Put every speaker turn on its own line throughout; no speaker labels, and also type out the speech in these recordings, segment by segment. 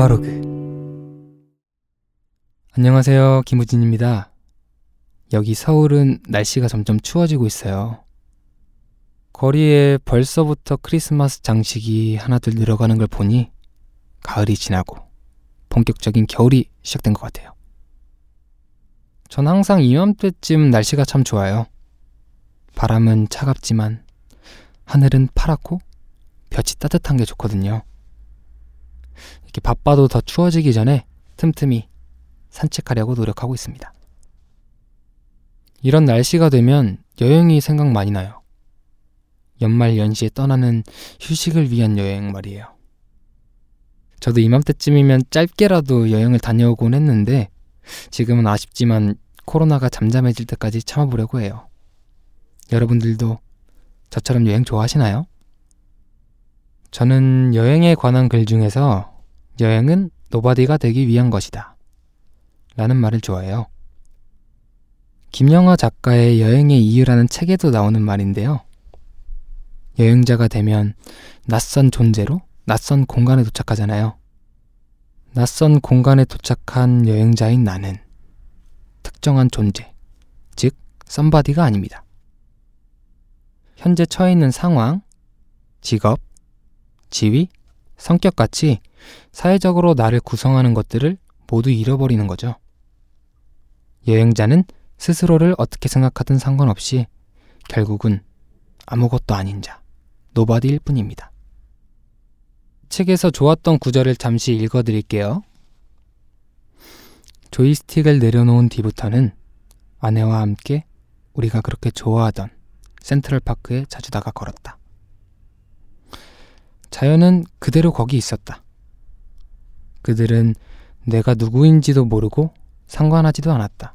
로아로그 안녕하세요. 김우진입니다. 여기 서울은 날씨가 점점 추워지고 있어요. 거리에 벌써부터 크리스마스 장식이 하나둘 늘어가는 걸 보니 가을이 지나고 본격적인 겨울이 시작된 것 같아요. 전 항상 이맘때쯤 날씨가 참 좋아요. 바람은 차갑지만 하늘은 파랗고 볕이 따뜻한 게 좋거든요. 이렇게 바빠도 더 추워지기 전에 틈틈이 산책하려고 노력하고 있습니다. 이런 날씨가 되면 여행이 생각 많이 나요. 연말 연시에 떠나는 휴식을 위한 여행 말이에요. 저도 이맘때쯤이면 짧게라도 여행을 다녀오곤 했는데 지금은 아쉽지만 코로나가 잠잠해질 때까지 참아보려고 해요. 여러분들도 저처럼 여행 좋아하시나요? 저는 여행에 관한 글 중에서 여행은 nobody가 되기 위한 것이다. 라는 말을 좋아해요. 김영하 작가의 여행의 이유라는 책에도 나오는 말인데요. 여행자가 되면 낯선 존재로 낯선 공간에 도착하잖아요. 낯선 공간에 도착한 여행자인 나는 특정한 존재, 즉, somebody가 아닙니다. 현재 처해 있는 상황, 직업, 지위, 성격 같이 사회적으로 나를 구성하는 것들을 모두 잃어버리는 거죠. 여행자는 스스로를 어떻게 생각하든 상관없이 결국은 아무것도 아닌 자, nobody일 뿐입니다. 책에서 좋았던 구절을 잠시 읽어드릴게요. 조이스틱을 내려놓은 뒤부터는 아내와 함께 우리가 그렇게 좋아하던 센트럴파크에 자주 나가 걸었다. 자연은 그대로 거기 있었다. 그들은 내가 누구인지도 모르고 상관하지도 않았다.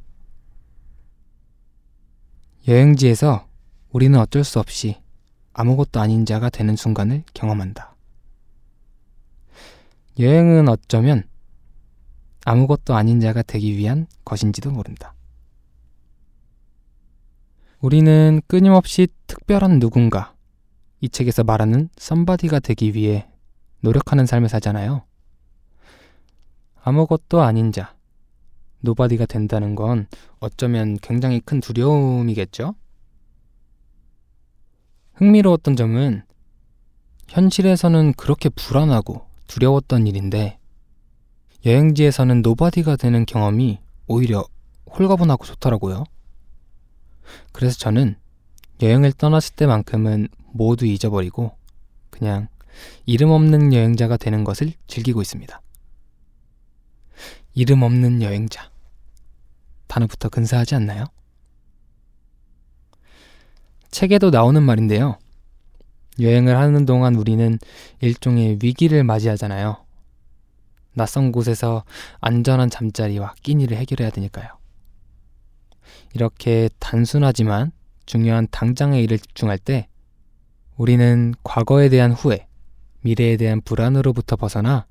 여행지에서 우리는 어쩔 수 없이 아무것도 아닌 자가 되는 순간을 경험한다. 여행은 어쩌면 아무것도 아닌 자가 되기 위한 것인지도 모른다. 우리는 끊임없이 특별한 누군가, 이 책에서 말하는 somebody가 되기 위해 노력하는 삶을 살잖아요. 아무것도 아닌 자, nobody가 된다는 건 어쩌면 굉장히 큰 두려움이겠죠? 흥미로웠던 점은 현실에서는 그렇게 불안하고 두려웠던 일인데 여행지에서는 nobody가 되는 경험이 오히려 홀가분하고 좋더라고요. 그래서 저는 여행을 떠났을 때만큼은 모두 잊어버리고 그냥 이름 없는 여행자가 되는 것을 즐기고 있습니다. 이름 없는 여행자. 단어부터 근사하지 않나요? 책에도 나오는 말인데요. 여행을 하는 동안 우리는 일종의 위기를 맞이하잖아요. 낯선 곳에서 안전한 잠자리와 끼니를 해결해야 되니까요. 이렇게 단순하지만 중요한 당장의 일을 집중할 때 우리는 과거에 대한 후회, 미래에 대한 불안으로부터 벗어나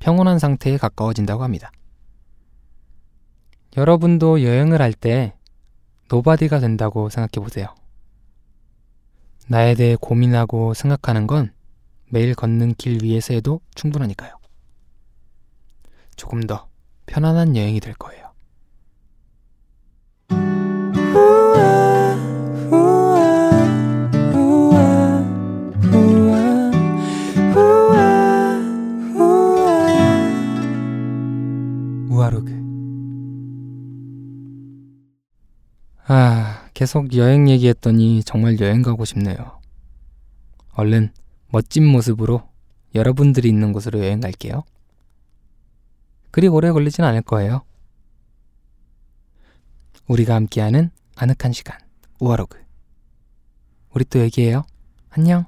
평온한 상태에 가까워진다고 합니다. 여러분도 여행을 할 때 nobody가 된다고 생각해 보세요. 나에 대해 고민하고 생각하는 건 매일 걷는 길 위에서 해도 충분하니까요. 조금 더 편안한 여행이 될 거예요. 우아로그 아, 계속 여행 얘기했더니 정말 여행 가고 싶네요. 얼른 멋진 모습으로 여러분들이 있는 곳으로 여행 갈게요. 그리 오래 걸리진 않을 거예요. 우리가 함께하는 아늑한 시간, 우아로그. 우리 또 얘기해요. 안녕.